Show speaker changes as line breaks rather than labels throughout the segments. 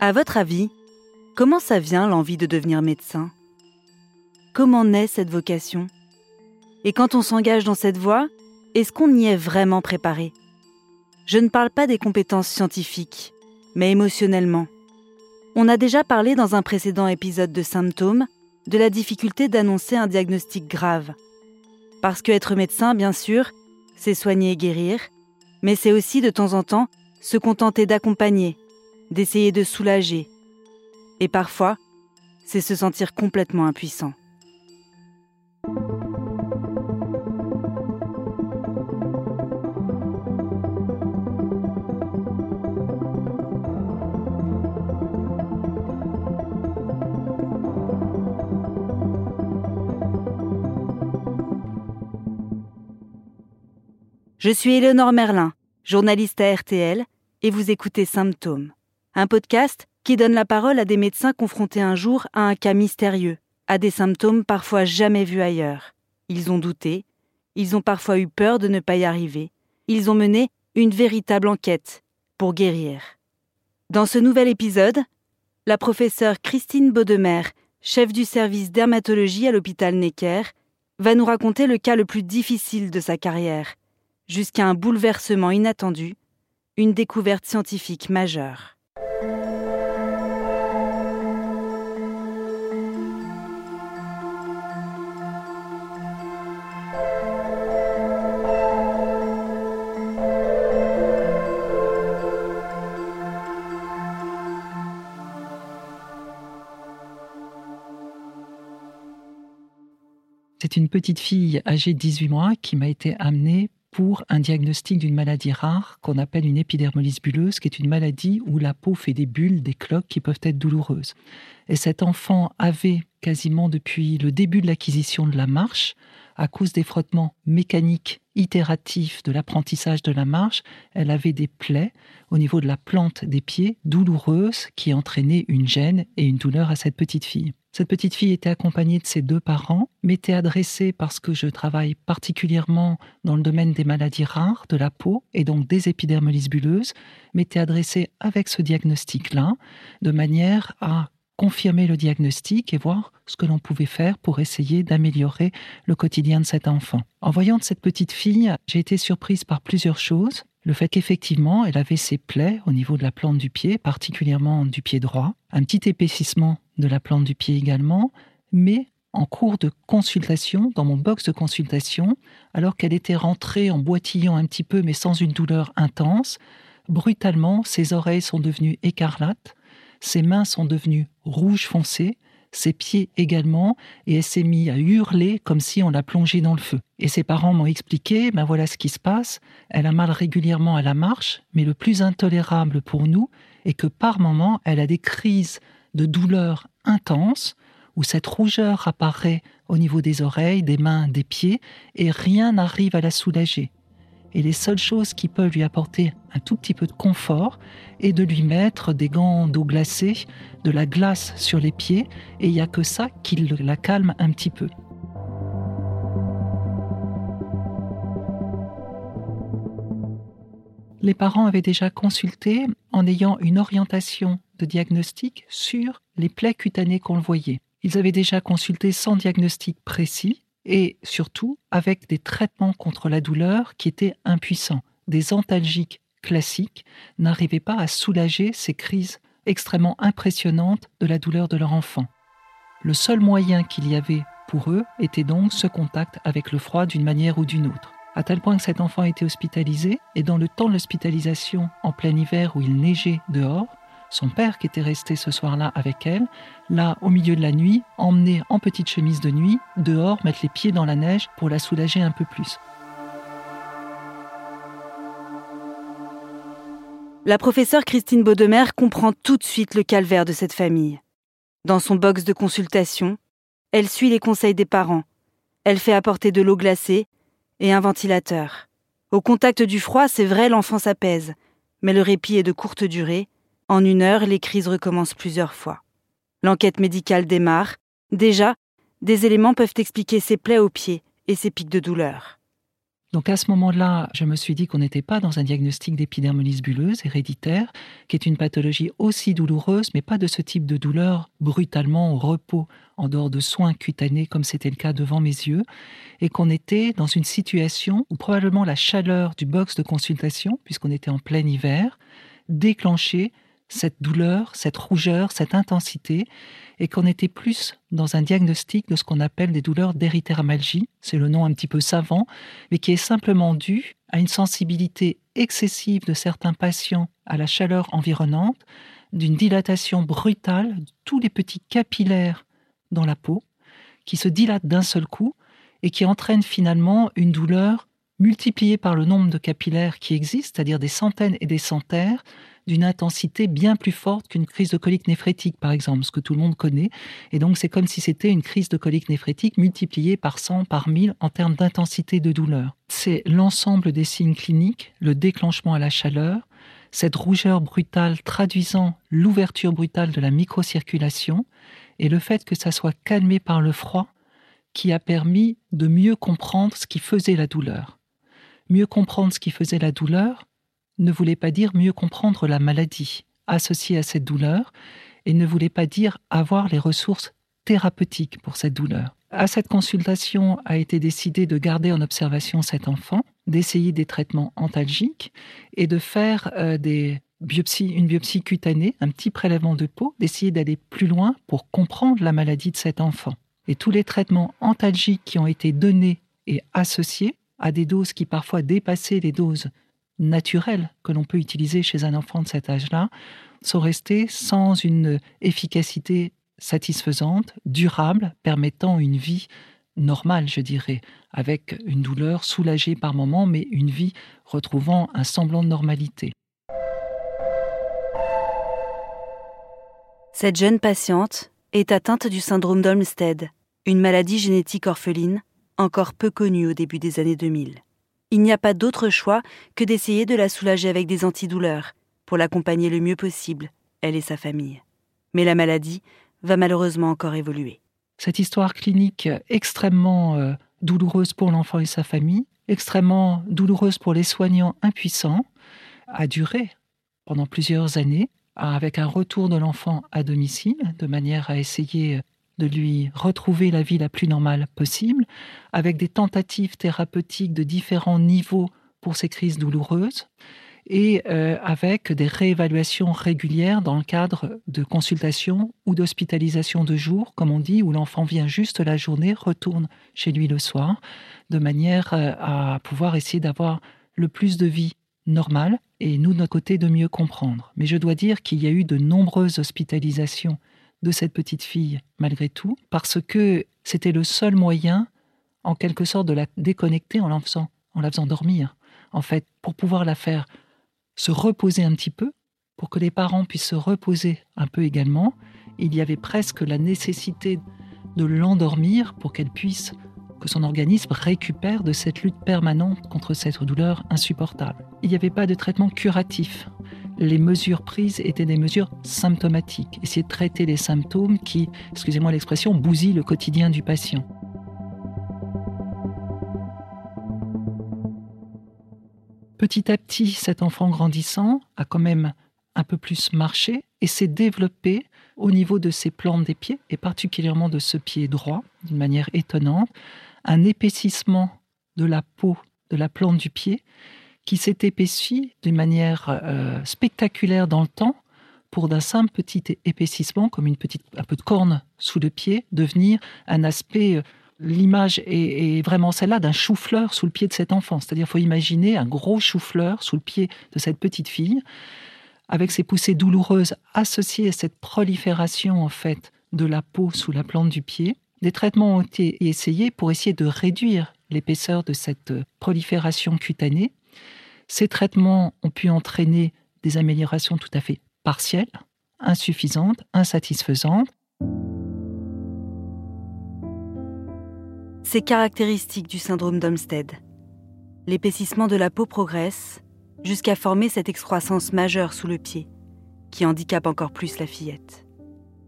À votre avis, comment ça vient l'envie de devenir médecin? Comment naît cette vocation? Et quand on s'engage dans cette voie, est-ce qu'on y est vraiment préparé? Je ne parle pas des compétences scientifiques, mais émotionnellement. On a déjà parlé dans un précédent épisode de symptômes de la difficulté d'annoncer un diagnostic grave. Parce que être médecin, bien sûr, c'est soigner et guérir, mais c'est aussi de temps en temps se contenter d'accompagner, d'essayer de soulager. Et parfois, c'est se sentir complètement impuissant. Je suis Éléonore Merlin, journaliste à RTL, et vous écoutez Symptômes, un podcast qui donne la parole à des médecins confrontés un jour à un cas mystérieux, à des symptômes parfois jamais vus ailleurs. Ils ont douté, ils ont parfois eu peur de ne pas y arriver, ils ont mené une véritable enquête pour guérir. Dans ce nouvel épisode, la professeure Christine Baudemer, chef du service dermatologie à l'hôpital Necker, va nous raconter le cas le plus difficile de sa carrière jusqu'à un bouleversement inattendu, une découverte scientifique majeure.
C'est une petite fille âgée de 18 mois qui m'a été amenée pour un diagnostic d'une maladie rare qu'on appelle une épidermolyse bulleuse, qui est une maladie où la peau fait des bulles, des cloques qui peuvent être douloureuses. Et cet enfant avait quasiment depuis le début de l'acquisition de la marche, à cause des frottements mécaniques itératifs de l'apprentissage de la marche, elle avait des plaies au niveau de la plante des pieds douloureuses qui entraînaient une gêne et une douleur à cette petite fille. Cette petite fille était accompagnée de ses deux parents, m'était adressée parce que je travaille particulièrement dans le domaine des maladies rares de la peau et donc des épidermolyses bulleuses, m'était adressée avec ce diagnostic-là, de manière à confirmer le diagnostic et voir ce que l'on pouvait faire pour essayer d'améliorer le quotidien de cet enfant. En voyant cette petite fille, j'ai été surprise par plusieurs choses. Le fait qu'effectivement, elle avait ses plaies au niveau de la plante du pied, particulièrement du pied droit, un petit épaississement de la plante du pied également, mais en cours de consultation, dans mon box de consultation, alors qu'elle était rentrée en boitillant un petit peu mais sans une douleur intense, brutalement, ses oreilles sont devenues écarlates, ses mains sont devenues rouges foncées, ses pieds également, et elle s'est mise à hurler comme si on l'a plongée dans le feu. Et ses parents m'ont expliqué, ben voilà ce qui se passe, elle a mal régulièrement à la marche, mais le plus intolérable pour nous est que par moments, elle a des crises de douleur intense, où cette rougeur apparaît au niveau des oreilles, des mains, des pieds, et rien n'arrive à la soulager. Et les seules choses qui peuvent lui apporter un tout petit peu de confort est de lui mettre des gants d'eau glacée, de la glace sur les pieds, et il n'y a que ça qui la calme un petit peu. Les parents avaient déjà consulté en ayant une orientation de diagnostic sur les plaies cutanées qu'on le voyait. Ils avaient déjà consulté sans diagnostic précis et surtout avec des traitements contre la douleur qui étaient impuissants. Des antalgiques classiques n'arrivaient pas à soulager ces crises extrêmement impressionnantes de la douleur de leur enfant. Le seul moyen qu'il y avait pour eux était donc ce contact avec le froid d'une manière ou d'une autre. À tel point que cet enfant a été hospitalisé, et dans le temps de l'hospitalisation, en plein hiver où il neigeait dehors, son père qui était resté ce soir-là avec elle, l'a au milieu de la nuit emmené en petite chemise de nuit dehors mettre les pieds dans la neige pour la soulager un peu plus.
La professeure Christine Baudemer comprend tout de suite le calvaire de cette famille. Dans son box de consultation, elle suit les conseils des parents. Elle fait apporter de l'eau glacée et un ventilateur. Au contact du froid, c'est vrai, l'enfant s'apaise, mais le répit est de courte durée en une heure, les crises recommencent plusieurs fois. L'enquête médicale démarre. Déjà, des éléments peuvent expliquer ses plaies aux pieds et ses pics de douleur.
Donc à ce moment-là, je me suis dit qu'on n'était pas dans un diagnostic d'épidermolyse bulleuse héréditaire, qui est une pathologie aussi douloureuse, mais pas de ce type de douleur brutalement au repos, en dehors de soins cutanés comme c'était le cas devant mes yeux, et qu'on était dans une situation où probablement la chaleur du box de consultation, puisqu'on était en plein hiver, déclenchait cette douleur, cette rougeur, cette intensité, et qu'on était plus dans un diagnostic de ce qu'on appelle des douleurs d'érythéromalgie, c'est le nom un petit peu savant, mais qui est simplement dû à une sensibilité excessive de certains patients à la chaleur environnante, d'une dilatation brutale de tous les petits capillaires dans la peau, qui se dilatent d'un seul coup et qui entraîne finalement une douleur multipliée par le nombre de capillaires qui existent, c'est-à-dire des centaines et des centaines, d'une intensité bien plus forte qu'une crise de colique néphrétique, par exemple, ce que tout le monde connaît. Et donc, c'est comme si c'était une crise de colique néphrétique multipliée par 100, par 1000 en termes d'intensité de douleur. C'est l'ensemble des signes cliniques, le déclenchement à la chaleur, cette rougeur brutale traduisant l'ouverture brutale de la microcirculation et le fait que ça soit calmé par le froid qui a permis de mieux comprendre ce qui faisait la douleur. Mieux comprendre ce qui faisait la douleur, ne voulait pas dire mieux comprendre la maladie associée à cette douleur et ne voulait pas dire avoir les ressources thérapeutiques pour cette douleur. À cette consultation a été décidé de garder en observation cet enfant, d'essayer des traitements antalgiques et de faire euh, des biopsies, une biopsie cutanée, un petit prélèvement de peau, d'essayer d'aller plus loin pour comprendre la maladie de cet enfant. Et tous les traitements antalgiques qui ont été donnés et associés à des doses qui parfois dépassaient les doses naturels que l'on peut utiliser chez un enfant de cet âge-là sont restés sans une efficacité satisfaisante, durable, permettant une vie normale, je dirais, avec une douleur soulagée par moments, mais une vie retrouvant un semblant de normalité.
Cette jeune patiente est atteinte du syndrome d'Olmsted, une maladie génétique orpheline encore peu connue au début des années 2000 il n'y a pas d'autre choix que d'essayer de la soulager avec des antidouleurs, pour l'accompagner le mieux possible, elle et sa famille. Mais la maladie va malheureusement encore évoluer.
Cette histoire clinique extrêmement euh, douloureuse pour l'enfant et sa famille, extrêmement douloureuse pour les soignants impuissants, a duré pendant plusieurs années, avec un retour de l'enfant à domicile, de manière à essayer de lui retrouver la vie la plus normale possible, avec des tentatives thérapeutiques de différents niveaux pour ces crises douloureuses, et euh, avec des réévaluations régulières dans le cadre de consultations ou d'hospitalisation de jour, comme on dit, où l'enfant vient juste la journée, retourne chez lui le soir, de manière euh, à pouvoir essayer d'avoir le plus de vie normale et nous, de notre côté, de mieux comprendre. Mais je dois dire qu'il y a eu de nombreuses hospitalisations de cette petite fille, malgré tout, parce que c'était le seul moyen, en quelque sorte, de la déconnecter en la faisant, en la faisant dormir. En fait, pour pouvoir la faire se reposer un petit peu, pour que les parents puissent se reposer un peu également, il y avait presque la nécessité de l'endormir pour qu'elle puisse, que son organisme récupère de cette lutte permanente contre cette douleur insupportable. Il n'y avait pas de traitement curatif les mesures prises étaient des mesures symptomatiques, essayer de traiter les symptômes qui, excusez-moi l'expression, bousillent le quotidien du patient. Petit à petit, cet enfant grandissant a quand même un peu plus marché et s'est développé au niveau de ses plantes des pieds, et particulièrement de ce pied droit, d'une manière étonnante, un épaississement de la peau de la plante du pied qui s'est épaissi d'une manière euh, spectaculaire dans le temps pour d'un simple petit épaississement, comme une petite, un peu de corne sous le pied, devenir un aspect. Euh, l'image est, vraiment celle-là d'un chou-fleur sous le pied de cet enfant. C'est-à-dire, faut imaginer un gros chou-fleur sous le pied de cette petite fille, avec ses poussées douloureuses associées à cette prolifération en fait de la peau sous la plante du pied. Des traitements ont été essayés pour essayer de réduire l'épaisseur de cette prolifération cutanée. Ces traitements ont pu entraîner des améliorations tout à fait partielles, insuffisantes, insatisfaisantes.
C'est caractéristique du syndrome d'Olmsted. L'épaississement de la peau progresse jusqu'à former cette excroissance majeure sous le pied, qui handicape encore plus la fillette.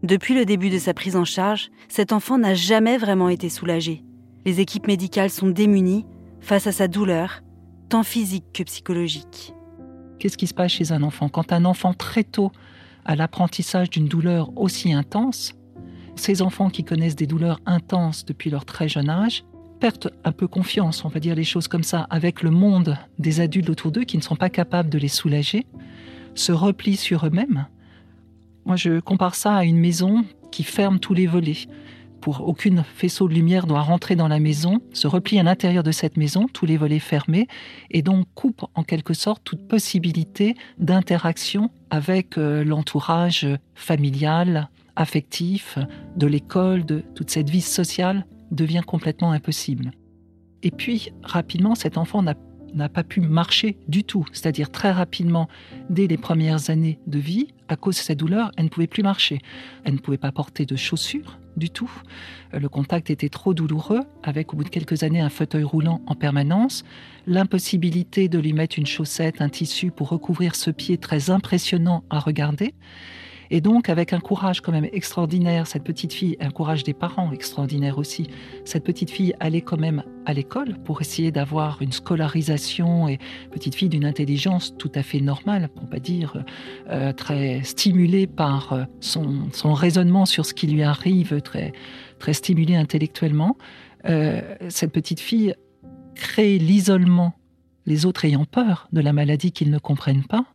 Depuis le début de sa prise en charge, cet enfant n'a jamais vraiment été soulagé. Les équipes médicales sont démunies face à sa douleur, tant physique que psychologique.
Qu'est-ce qui se passe chez un enfant? Quand un enfant très tôt a l'apprentissage d'une douleur aussi intense, ces enfants qui connaissent des douleurs intenses depuis leur très jeune âge perdent un peu confiance, on va dire les choses comme ça, avec le monde des adultes autour d'eux qui ne sont pas capables de les soulager, se replient sur eux-mêmes. Moi, je compare ça à une maison qui ferme tous les volets. Pour aucune faisceau de lumière doit rentrer dans la maison, se replie à l'intérieur de cette maison, tous les volets fermés, et donc coupe en quelque sorte toute possibilité d'interaction avec euh, l'entourage familial, affectif, de l'école, de toute cette vie sociale devient complètement impossible. Et puis, rapidement, cet enfant n'a n'a pas pu marcher du tout, c'est-à-dire très rapidement, dès les premières années de vie, à cause de sa douleur, elle ne pouvait plus marcher. Elle ne pouvait pas porter de chaussures du tout. Le contact était trop douloureux, avec au bout de quelques années un fauteuil roulant en permanence, l'impossibilité de lui mettre une chaussette, un tissu pour recouvrir ce pied très impressionnant à regarder. Et donc, avec un courage quand même extraordinaire, cette petite fille, un courage des parents extraordinaire aussi, cette petite fille allait quand même à l'école pour essayer d'avoir une scolarisation et petite fille d'une intelligence tout à fait normale, pour pas dire euh, très stimulée par euh, son, son, raisonnement sur ce qui lui arrive, très, très stimulée intellectuellement. Euh, cette petite fille crée l'isolement, les autres ayant peur de la maladie qu'ils ne comprennent pas,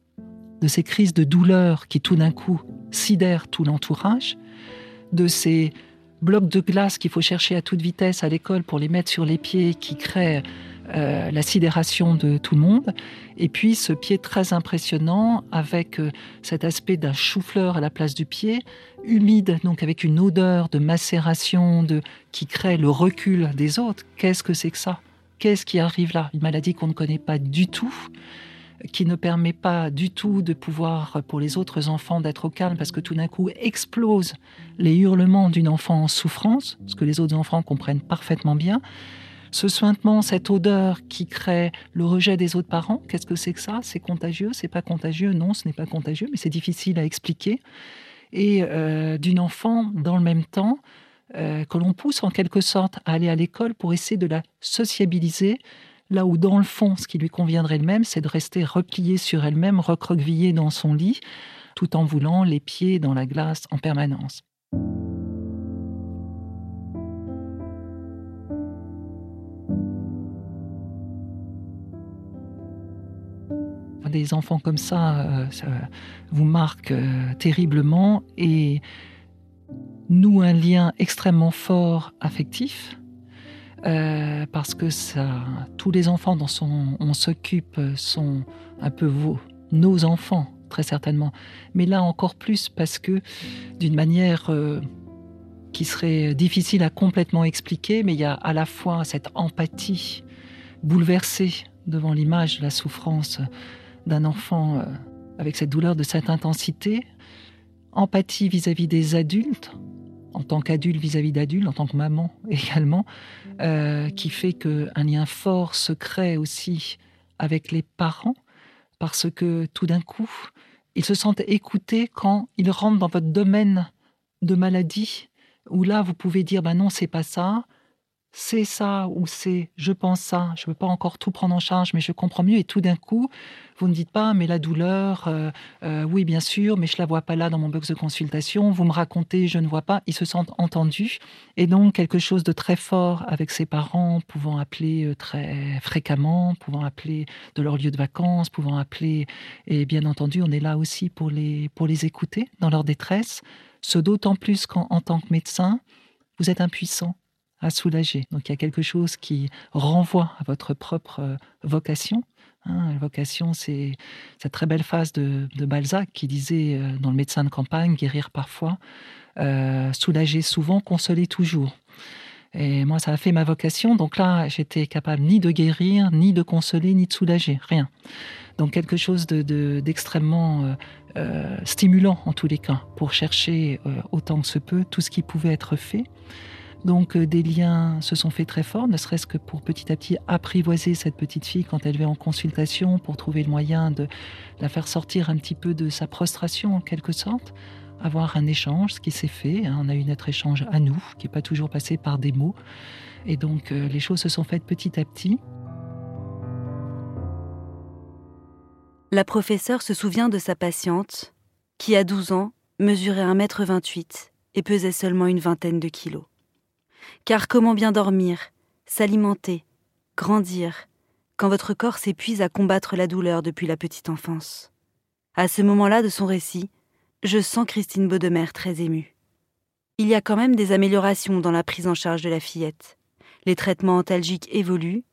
de ces crises de douleur qui tout d'un coup sidère tout l'entourage, de ces blocs de glace qu'il faut chercher à toute vitesse à l'école pour les mettre sur les pieds qui créent euh, la sidération de tout le monde, et puis ce pied très impressionnant avec euh, cet aspect d'un chou-fleur à la place du pied, humide, donc avec une odeur de macération de, qui crée le recul des autres. Qu'est-ce que c'est que ça? Qu'est-ce qui arrive là? Une maladie qu'on ne connaît pas du tout qui ne permet pas du tout de pouvoir, pour les autres enfants, d'être au calme parce que tout d'un coup explosent les hurlements d'une enfant en souffrance, ce que les autres enfants comprennent parfaitement bien. Ce sointement, cette odeur qui crée le rejet des autres parents, qu'est-ce que c'est que ça? C'est contagieux C'est pas contagieux? Non, ce n'est pas contagieux, mais c'est difficile à expliquer. Et euh, d'une enfant, dans le même temps, euh, que l'on pousse en quelque sorte à aller à l'école pour essayer de la sociabiliser, Là où, dans le fond, ce qui lui conviendrait le même, c'est de rester repliée sur elle-même, recroquevillée dans son lit, tout en voulant les pieds dans la glace en permanence. Des enfants comme ça, euh, vous marquent euh, terriblement et nouent un lien extrêmement fort affectif euh, parce que ça, tous les enfants dont on s'occupe sont un peu vos, nos enfants, très certainement. Mais là encore plus parce que d'une manière euh, qui serait difficile à complètement expliquer, mais il y a à la fois cette empathie bouleversée devant l'image de la souffrance d'un enfant euh, avec cette douleur de cette intensité, empathie vis à -vis des adultes, en tant qu'adulte vis-à-vis d'adultes, en tant que maman également, euh, qui fait qu'un lien fort se crée aussi avec les parents, parce que tout d'un coup, ils se sentent écoutés quand ils rentrent dans votre domaine de maladie, où là, vous pouvez dire, ben non, c'est pas ça, c'est ça ou c'est je pense ça, je ne peux pas encore tout prendre en charge, mais je comprends mieux. Et tout d'un coup, vous ne dites pas, mais la douleur, euh, euh, oui, bien sûr, mais je la vois pas là dans mon box de consultation. Vous me racontez, je ne vois pas. Ils se sentent entendus. Et donc, quelque chose de très fort avec ses parents, pouvant appeler euh, très fréquemment, pouvant appeler de leur lieu de vacances, pouvant appeler. Et bien entendu, on est là aussi pour les, pour les écouter dans leur détresse. Ce d'autant plus qu'en en tant que médecin, vous êtes impuissant à soulager. Donc il y a quelque chose qui renvoie à votre propre euh, vocation. Hein. la vocation, c'est cette très belle phrase de, Balzac qui disait euh, dans le médecin de campagne, guérir parfois, euh, soulager souvent, consoler toujours. Et moi, ça a fait ma vocation. Donc là, j'étais capable ni de guérir, ni de consoler, ni de soulager, rien. Donc quelque chose d'extrêmement stimulant en tous les cas, pour chercher autant que se peut tout ce qui pouvait être fait. Donc euh, des liens se sont faits très forts, ne serait-ce que pour petit à petit apprivoiser cette petite fille quand elle va en consultation, pour trouver le moyen de la faire sortir un petit peu de sa prostration en quelque sorte avoir un échange, ce qui s'est fait. Hein. On a eu notre échange à nous, qui n'est pas toujours passé par des mots. Et donc, euh, les choses se sont faites petit à petit.
La professeure se souvient de sa patiente, qui à 12 ans mesurait 1m28 et pesait seulement une vingtaine de kilos. Car comment bien dormir, s'alimenter, grandir, quand votre corps s'épuise à combattre la douleur depuis la petite enfance? À ce moment-là de son récit, je sens Christine Baudemer très émue. Il y a quand même des améliorations dans la prise en charge de la fillette. Les traitements antalgiques évoluent.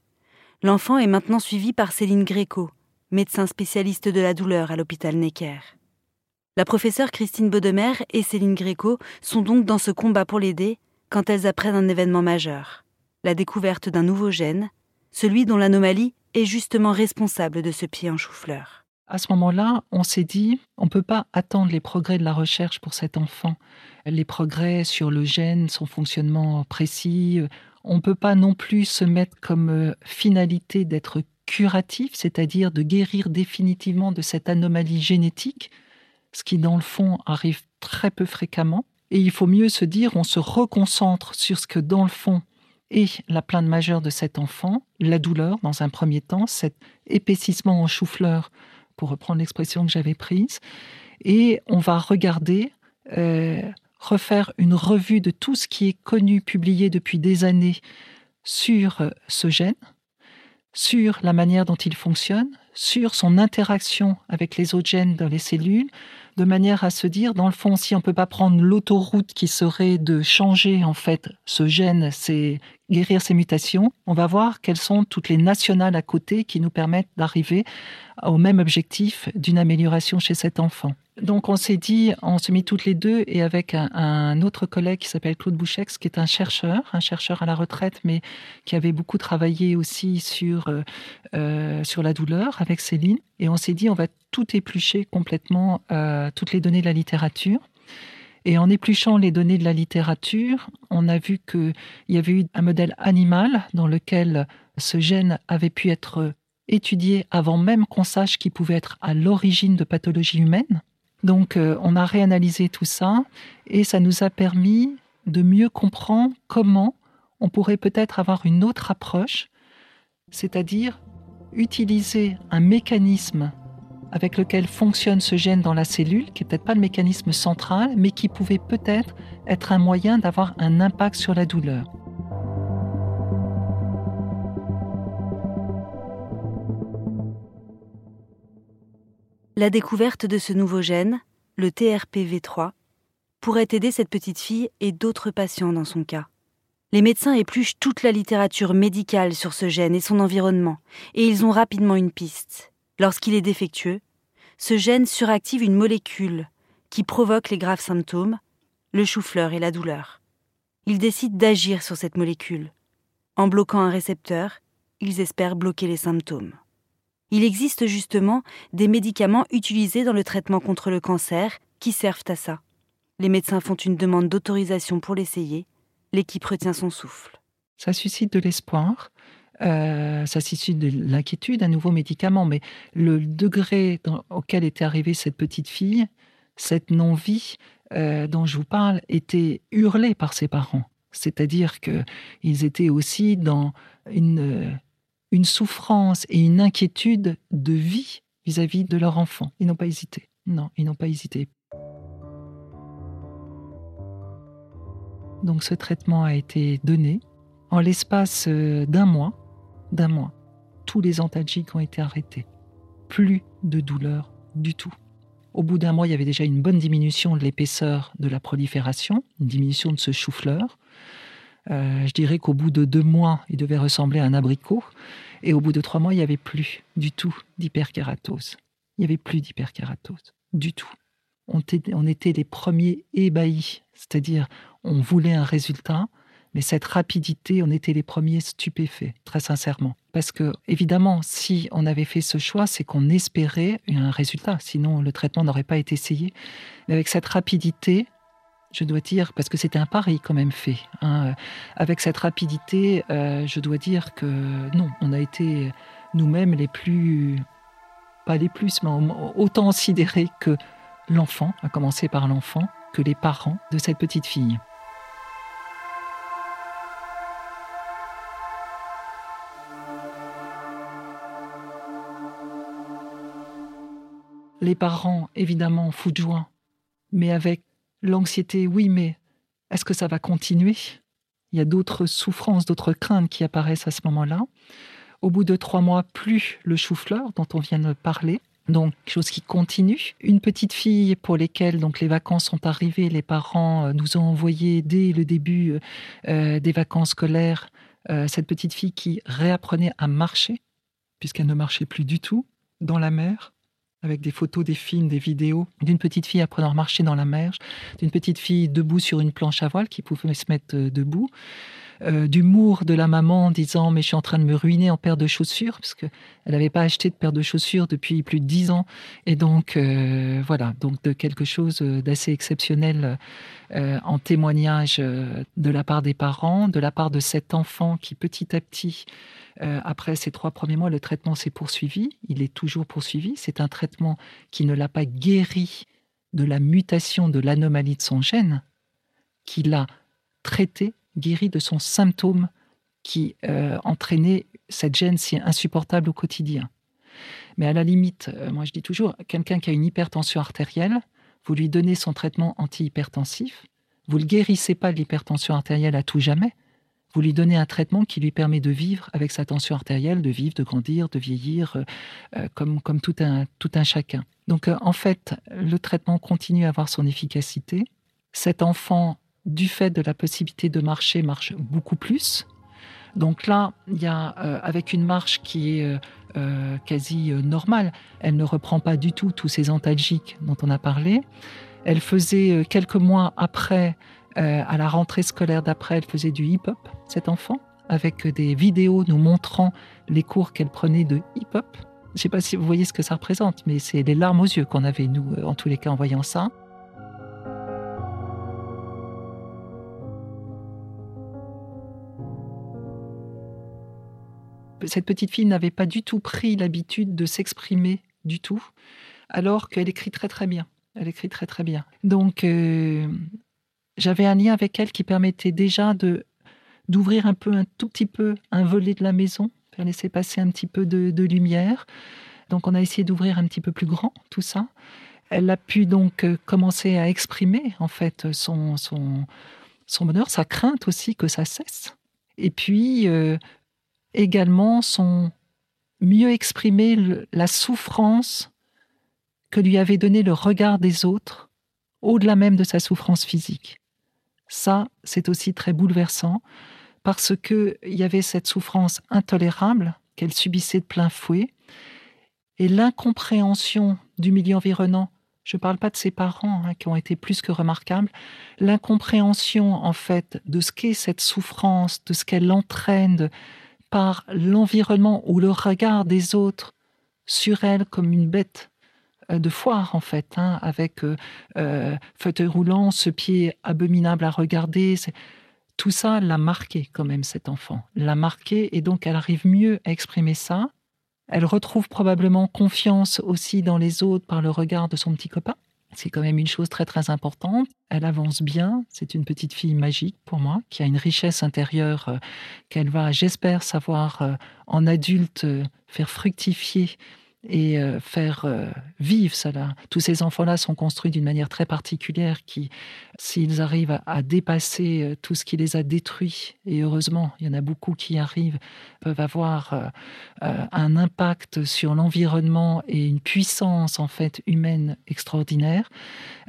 L'enfant est maintenant suivi par Céline Gréco, médecin spécialiste de la douleur à l'hôpital Necker. La professeure Christine Baudemer et Céline Gréco sont donc dans ce combat pour l'aider quand elles apprennent un événement majeur, la découverte d'un nouveau gène, celui dont l'anomalie est justement responsable de ce pied en chou-fleur.
À ce moment-là, on s'est dit, on ne peut pas attendre les progrès de la recherche pour cet enfant, les progrès sur le gène, son fonctionnement précis. On ne peut pas non plus se mettre comme euh, finalité d'être curatif, c'est-à-dire de guérir définitivement de cette anomalie génétique, ce qui dans le fond arrive très peu fréquemment. Et il faut mieux se dire, on se reconcentre sur ce que dans le fond est la plainte majeure de cet enfant, la douleur dans un premier temps, cet épaississement en chou-fleur pour reprendre l'expression que j'avais prise. Et on va regarder, euh, refaire une revue de tout ce qui est connu, publié depuis des années sur euh, ce gène, sur la manière dont il fonctionne, sur son interaction avec les autres gènes dans les cellules, de manière à se dire, dans le fond, si on ne peut pas prendre l'autoroute qui serait de changer en fait ce gène, c'est guérir ces mutations, on va voir quelles sont toutes les nationales à côté qui nous permettent d'arriver au même objectif d'une amélioration chez cet enfant. Donc on s'est dit, on se mit toutes les deux et avec un, autre collègue qui s'appelle Claude Bouchex, qui est un chercheur, un chercheur à la retraite, mais qui avait beaucoup travaillé aussi sur, euh, euh, sur la douleur avec Céline. Et on s'est dit, on va tout éplucher complètement, euh, toutes les données de la littérature. Et en épluchant les données de la littérature, on a vu qu'il y avait eu un modèle animal dans lequel ce gène avait pu être étudié avant même qu'on sache qu'il pouvait être à l'origine de pathologies humaines. Donc euh, on a réanalysé tout ça et ça nous a permis de mieux comprendre comment on pourrait peut-être avoir une autre approche, c'est-à-dire utiliser un mécanisme avec lequel fonctionne ce gène dans la cellule, qui n'est peut-être pas le mécanisme central, mais qui pouvait peut-être être un moyen d'avoir un impact sur la douleur.
La découverte de ce nouveau gène, le TRPV3, pourrait aider cette petite fille et d'autres patients dans son cas. Les médecins épluchent toute la littérature médicale sur ce gène et son environnement, et ils ont rapidement une piste. Lorsqu'il est défectueux, ce gène suractive une molécule qui provoque les graves symptômes, le chou-fleur et la douleur. Ils décident d'agir sur cette molécule. En bloquant un récepteur, ils espèrent bloquer les symptômes. Il existe justement des médicaments utilisés dans le traitement contre le cancer qui servent à ça. Les médecins font une demande d'autorisation pour l'essayer. L'équipe retient son souffle.
Ça suscite de l'espoir. Euh, ça suscite de l'inquiétude, un nouveau médicament, mais le degré auquel était arrivée cette petite fille, cette non-vie euh, dont je vous parle, était hurlée par ses parents. C'est-à-dire qu'ils étaient aussi dans une, une souffrance et une inquiétude de vie vis-à-vis de leur enfant. Ils n'ont pas hésité. Non, ils n'ont pas hésité. Donc ce traitement a été donné. En l'espace euh, d'un mois, d'un mois, tous les antalgiques ont été arrêtés. Plus de douleur du tout. Au bout d'un mois, il y avait déjà une bonne diminution de l'épaisseur de la prolifération, une diminution de ce chou-fleur. Euh, je dirais qu'au bout de deux mois, il devait ressembler à un abricot. Et au bout de trois mois, il n'y avait plus du tout d'hyperkératose. Il n'y avait plus d'hyperkératose. Du tout. On était, les premiers ébahis. C'est-à-dire, on voulait un résultat, mais cette rapidité, on était les premiers stupéfaits, très sincèrement. Parce que, évidemment, si on avait fait ce choix, c'est qu'on espérait un résultat. Sinon, le traitement n'aurait pas été essayé. Mais avec cette rapidité, je dois dire, parce que c'était un pari quand même fait. Hein, avec cette rapidité, euh, je dois dire que non, on a été nous-mêmes les plus, pas les plus, mais autant sidérés que l'enfant, à commencer par l'enfant, que les parents de cette petite fille. Les parents, évidemment, fous mais avec l'anxiété, oui, mais est-ce que ça va continuer? Il y a d'autres souffrances, d'autres craintes qui apparaissent à ce moment-là. Au bout de trois mois, plus le chou-fleur dont on vient de parler, donc chose qui continue. Une petite fille pour lesquelles donc les vacances sont arrivées, les parents euh, nous ont envoyé dès le début euh, euh, des vacances scolaires cette petite fille qui réapprenait à marcher puisqu'elle ne marchait plus du tout dans la mer avec des photos, des films, des vidéos d'une petite fille apprenant à marcher dans la mer, d'une petite fille debout sur une planche à voile qui pouvait se mettre euh, debout, euh, d'humour de la maman en disant mais je suis en train de me ruiner en paire de chaussures parce qu'elle n'avait pas acheté de paire de chaussures depuis plus de dix ans et donc euh, voilà donc de quelque chose d'assez exceptionnel en témoignage de la part des parents, de la part de cet enfant qui petit à petit euh, après ces trois premiers mois, le traitement s'est poursuivi. Il est toujours poursuivi. C'est un traitement qui ne l'a pas guéri de la mutation de l'anomalie de son gène, qui l'a traité, guéri de son symptôme qui euh, entraînait cette gêne si insupportable au quotidien. Mais à la limite, euh, moi je dis toujours, quelqu'un qui a une hypertension artérielle, vous lui donnez son traitement antihypertensif, vous ne le guérissez pas de l'hypertension artérielle à tout jamais, vous lui donnez un traitement qui lui permet de vivre avec sa tension artérielle, de vivre, de grandir, de vieillir, euh, euh, comme, comme tout, un, tout un chacun. Donc euh, en fait, le traitement continue à avoir son efficacité. Cet enfant, du fait de la possibilité de marcher, marche beaucoup plus. Donc là, il y a, avec une marche qui est quasi normale, elle ne reprend pas du tout tous ces antalgiques dont on a parlé. Elle faisait quelques mois après euh, à la rentrée scolaire d'après, elle faisait du hip-hop, cet enfant, avec des vidéos nous montrant les cours qu'elle prenait de hip-hop. Je ne sais pas si vous voyez ce que ça représente, mais c'est les larmes aux yeux qu'on avait, nous, euh, en tous les cas, en voyant ça. Cette petite fille n'avait pas du tout pris l'habitude de s'exprimer du tout, alors qu'elle écrit très très bien. Elle écrit très très bien. Donc, euh, j'avais un lien avec elle qui permettait déjà de d'ouvrir un peu, un tout petit peu, un volet de la maison, faire laisser passer un petit peu de, lumière. Donc on a essayé d'ouvrir un petit peu plus grand tout ça. Elle a pu donc euh, commencer à exprimer en fait son, son, son bonheur, sa crainte aussi que ça cesse. Et puis euh, également son mieux exprimer la souffrance que lui avait donné le regard des autres, au-delà même de sa souffrance physique. Ça, c'est aussi très bouleversant parce qu'il y avait cette souffrance intolérable qu'elle subissait de plein fouet et l'incompréhension du milieu environnant. Je ne parle pas de ses parents hein, qui ont été plus que remarquables. L'incompréhension, en fait, de ce qu'est cette souffrance, de ce qu'elle entraîne par l'environnement ou le regard des autres sur elle comme une bête de foire en fait, hein, avec euh, euh, fauteuil roulant, ce pied abominable à regarder. Tout ça l'a marqué quand même cet enfant, l'a marqué et donc elle arrive mieux à exprimer ça. Elle retrouve probablement confiance aussi dans les autres par le regard de son petit copain. C'est quand même une chose très très importante. Elle avance bien. C'est une petite fille magique pour moi, qui a une richesse intérieure qu'elle va, j'espère, savoir en adulte faire fructifier et euh, faire euh, vivre cela. Tous ces enfants-là sont construits d'une manière très particulière qui, s'ils arrivent à, dépasser euh, tout ce qui les a détruits, et heureusement, il y en a beaucoup qui arrivent, peuvent avoir un impact sur l'environnement et une puissance en fait humaine extraordinaire.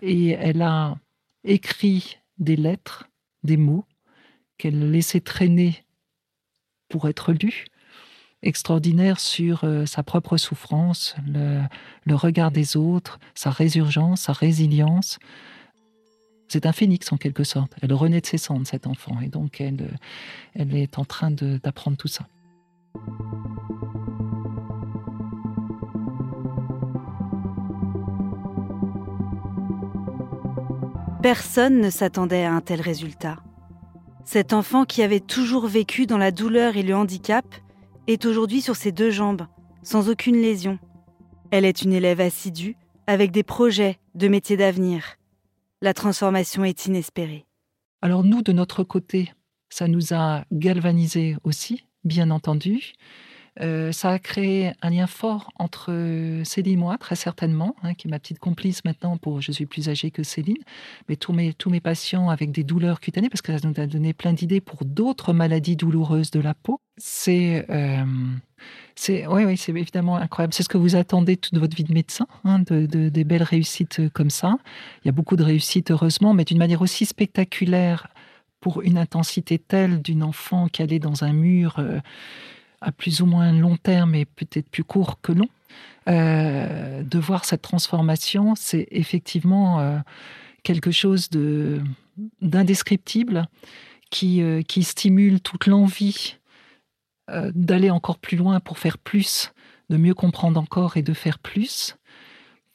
Et elle a écrit des lettres, des mots qu'elle laissait traîner pour être lus extraordinaire sur euh, sa propre souffrance, le, regard des autres, sa résurgence, sa résilience. C'est un phénix en quelque sorte. Elle renaît de ses cendres, cet enfant, et donc elle, elle est en train d'apprendre tout ça.
Personne ne s'attendait à un tel résultat. Cet enfant qui avait toujours vécu dans la douleur et le handicap est aujourd'hui sur ses deux jambes, sans aucune lésion. Elle est une élève assidue, avec des projets de métiers d'avenir. La transformation est inespérée.
Alors nous, de notre côté, ça nous a galvanisés aussi, bien entendu. Euh, ça a créé un lien fort entre Céline et moi, très certainement, hein, qui est ma petite complice maintenant. Pour, je suis plus âgée que Céline, mais tous mes, tous mes patients avec des douleurs cutanées, parce que ça nous a donné plein d'idées pour d'autres maladies douloureuses de la peau. C'est euh, oui, oui, c'est évidemment incroyable. C'est ce que vous attendez toute votre vie de médecin, hein, de, des belles réussites comme ça. Il y a beaucoup de réussites, heureusement, mais d'une manière aussi spectaculaire pour une intensité telle d'une enfant qui allait dans un mur euh, à plus ou moins long terme et peut-être plus court que long. Euh, de voir cette transformation, c'est effectivement euh, quelque chose de d'indescriptible qui, qui stimule toute l'envie euh, d'aller encore plus loin pour faire plus, de mieux comprendre encore et de faire plus,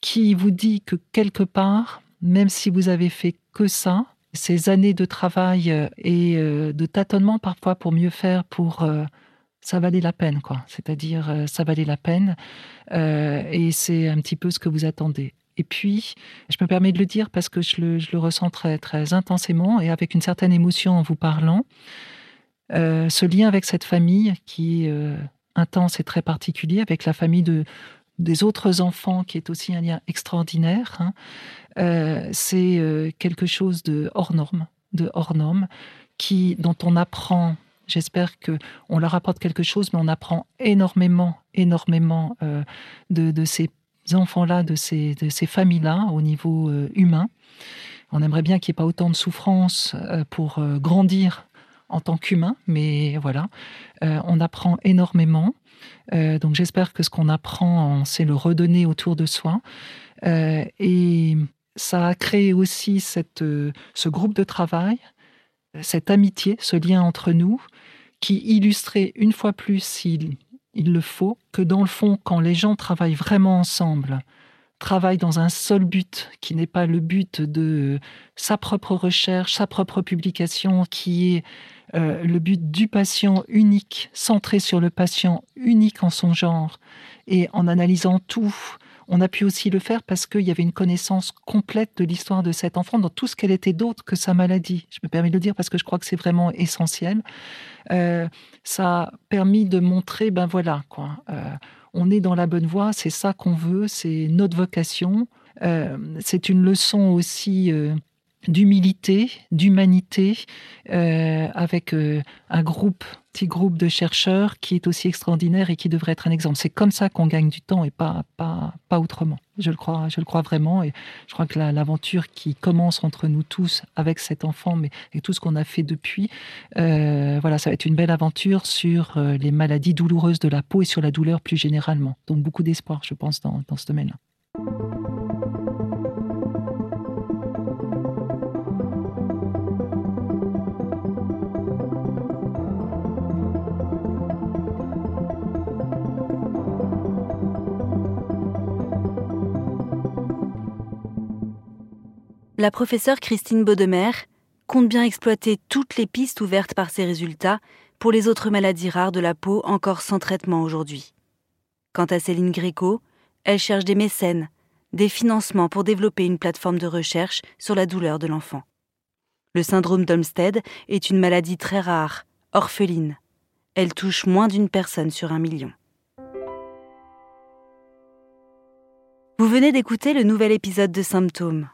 qui vous dit que quelque part, même si vous avez fait que ça, ces années de travail euh, et euh, de tâtonnement parfois pour mieux faire, pour ça valait la peine, quoi. C'est-à-dire, ça valait la peine, et c'est un petit peu ce que vous attendez. Et puis, je me permets de le dire parce que je le, je le ressens très, très intensément et avec une certaine émotion en vous parlant. Euh, ce lien avec cette famille qui est euh, intense et très particulier, avec la famille de, des autres enfants, qui est aussi un lien extraordinaire, hein, euh, c'est quelque chose de hors norme, de hors norme, qui, dont on apprend. J'espère que on leur apporte quelque chose, mais on apprend énormément, énormément de, ces enfants-là, de ces, de ces familles-là au niveau humain. On aimerait bien qu'il n'y ait pas autant de souffrance pour grandir en tant qu'humain, mais voilà, euh, on apprend énormément. Euh, donc j'espère que ce qu'on apprend, sait le redonner autour de soi. Euh, et ça a créé aussi cette, ce groupe de travail, cette amitié, ce lien entre nous, qui illustrait une fois plus, s'il il le faut, que dans le fond, quand les gens travaillent vraiment ensemble, travaillent dans un seul but, qui n'est pas le but de sa propre recherche, sa propre publication, qui est euh, le but du patient unique, centré sur le patient unique en son genre, et en analysant tout, on a pu aussi le faire parce qu'il y avait une connaissance complète de l'histoire de cet enfant dans tout ce qu'elle était d'autre que sa maladie. Je me permets de le dire parce que je crois que c'est vraiment essentiel. Euh, ça a permis de montrer, ben voilà, quoi. Euh, on est dans la bonne voie, c'est ça qu'on veut, c'est notre vocation. c'est une leçon aussi d'humilité, d'humanité, euh, avec euh, un groupe, petit groupe de chercheurs qui est aussi extraordinaire et qui devrait être un exemple. C'est comme ça qu'on gagne du temps et pas, pas, pas autrement. Je le crois, je le crois vraiment. Et je crois que l'aventure qui commence entre nous tous avec cet enfant, mais avec tout ce qu'on a fait depuis, euh, voilà, ça va être une belle aventure sur les maladies douloureuses de la peau et sur la douleur plus généralement. Donc beaucoup d'espoir, je pense, dans, dans ce domaine-là.
La professeure Christine Baudemer compte bien exploiter toutes les pistes ouvertes par ses résultats pour les autres maladies rares de la peau encore sans traitement aujourd'hui. Quant à Céline Gréco, elle cherche des mécènes, des financements pour développer une plateforme de recherche sur la douleur de l'enfant. Le syndrome d'Olmsted est une maladie très rare, orpheline. Elle touche moins d'une personne sur un million. Vous venez d'écouter le nouvel épisode de Symptômes.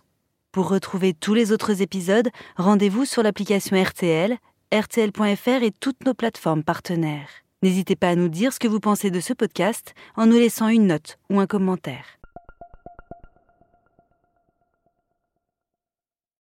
Pour retrouver tous les autres épisodes, rendez-vous sur l'application RTL, rtl.fr et toutes nos plateformes partenaires. N'hésitez pas à nous dire ce que vous pensez de ce podcast en nous laissant une note ou un commentaire.